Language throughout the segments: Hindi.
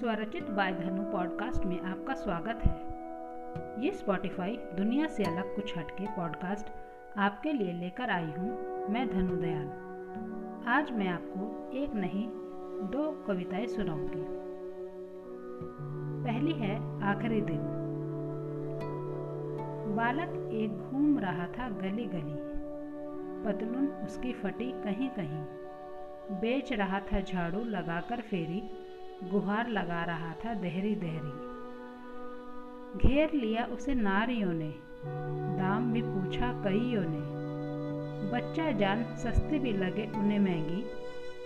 स्वरचित बाय धनु पॉडकास्ट में आपका स्वागत है। ये स्पॉटिफाई दुनिया से अलग कुछ हटके पॉडकास्ट आपके लिए लेकर आई हूँ मैं धनु दयाल। आज मैं आपको एक नहीं, दो कविताएँ सुनाऊँगी। पहली है आखिरी दिन। बालक एक घूम रहा था गली गली पतलून उसकी फटी कहीं कहीं बेच रहा था झाड़ू लगाकर फेरी। गुहार लगा रहा था देहरी देहरी घेर लिया उसे नारियों ने, दाम भी पूछा कईयों ने। बच्चा जान सस्ती भी लगे उन्हें महँगी,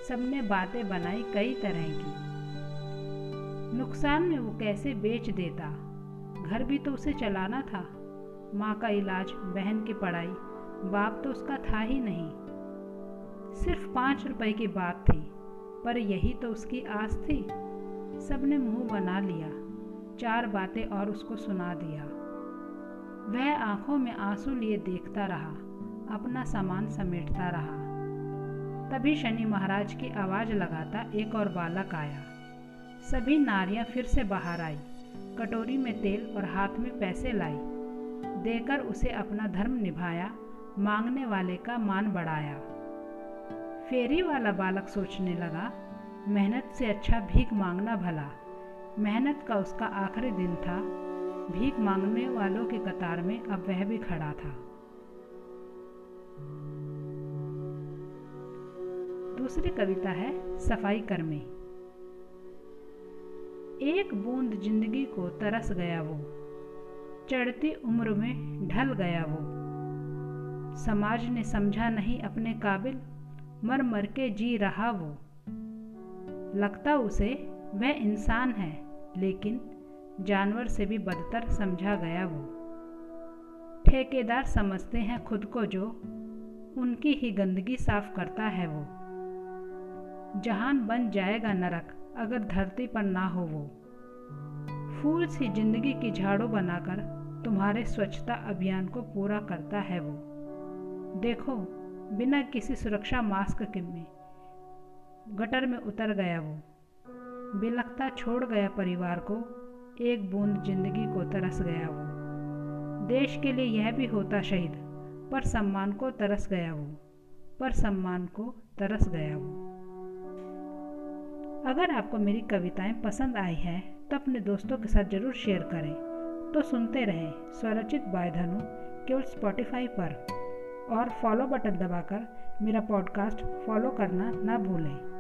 सबने बातें बनाई कई तरह की। नुकसान में वो कैसे बेच देता? घर भी तो उसे चलाना था। माँ का इलाज, बहन की पढ़ाई, बाप तो उसका था ही नहीं। सिर्फ़ पाँच रुपए की बात थी। पर यही तो उसकी आस थी। सबने मुँह बना लिया, चार बातें और उसको सुना दिया। वह आँखों में आँसू लिए देखता रहा, अपना सामान समेटता रहा। तभी शनि महाराज की आवाज़ लगाता एक और बालक आया। सभी नारियाँ फिर से बाहर आई, कटोरी में तेल और हाथ में पैसे लाई। देकर उसे अपना धर्म निभाया, मांगने वाले का मान बढ़ाया। फेरी वाला बालक सोचने लगा, मेहनत से अच्छा भीख मांगना भला। मेहनत का उसका आखिरी दिन था। भीख मांगने वालों की कतार में अब वह भी खड़ा था। दूसरी कविता है, सफ़ाई कर्मी। एक बूंद ज़िंदगी को तरस गया वो। चढ़ती उम्र में ढल गया वो। समाज ने समझा नहीं अपने काबिल। मर मर के जी रहा वो। लगता उसे वह इंसान है, लेकिन जानवर से भी बदतर समझा गया वो। ठेकेदार समझते हैं खुद को जो उनकी ही गंदगी साफ़ करता है वो। जहान बन जाएगा नरक अगर धरती पर ना हो वो। फूल सी ज़िंदगी की झाड़ू बनाकर तुम्हारे स्वच्छता अभियान को पूरा करता है वो। देखो बिना किसी सुरक्षा मास्क के में गटर में उतर गया वो। बिलखता छोड़ गया परिवार को, एक बूंद ज़िंदगी को तरस गया वो। देश के लिए यह भी होता शहीद, पर सम्मान को तरस गया वो। पर सम्मान को तरस गया वो। अगर आपको मेरी कविताएँ पसंद आई हैं तो अपने दोस्तों के साथ ज़रूर शेयर करें। तो सुनते रहें स्वरचित बाय धनु केवल स्पॉटिफाई पर। और फॉलो बटन दबाकर मेरा पॉडकास्ट फॉलो करना ना भूलें।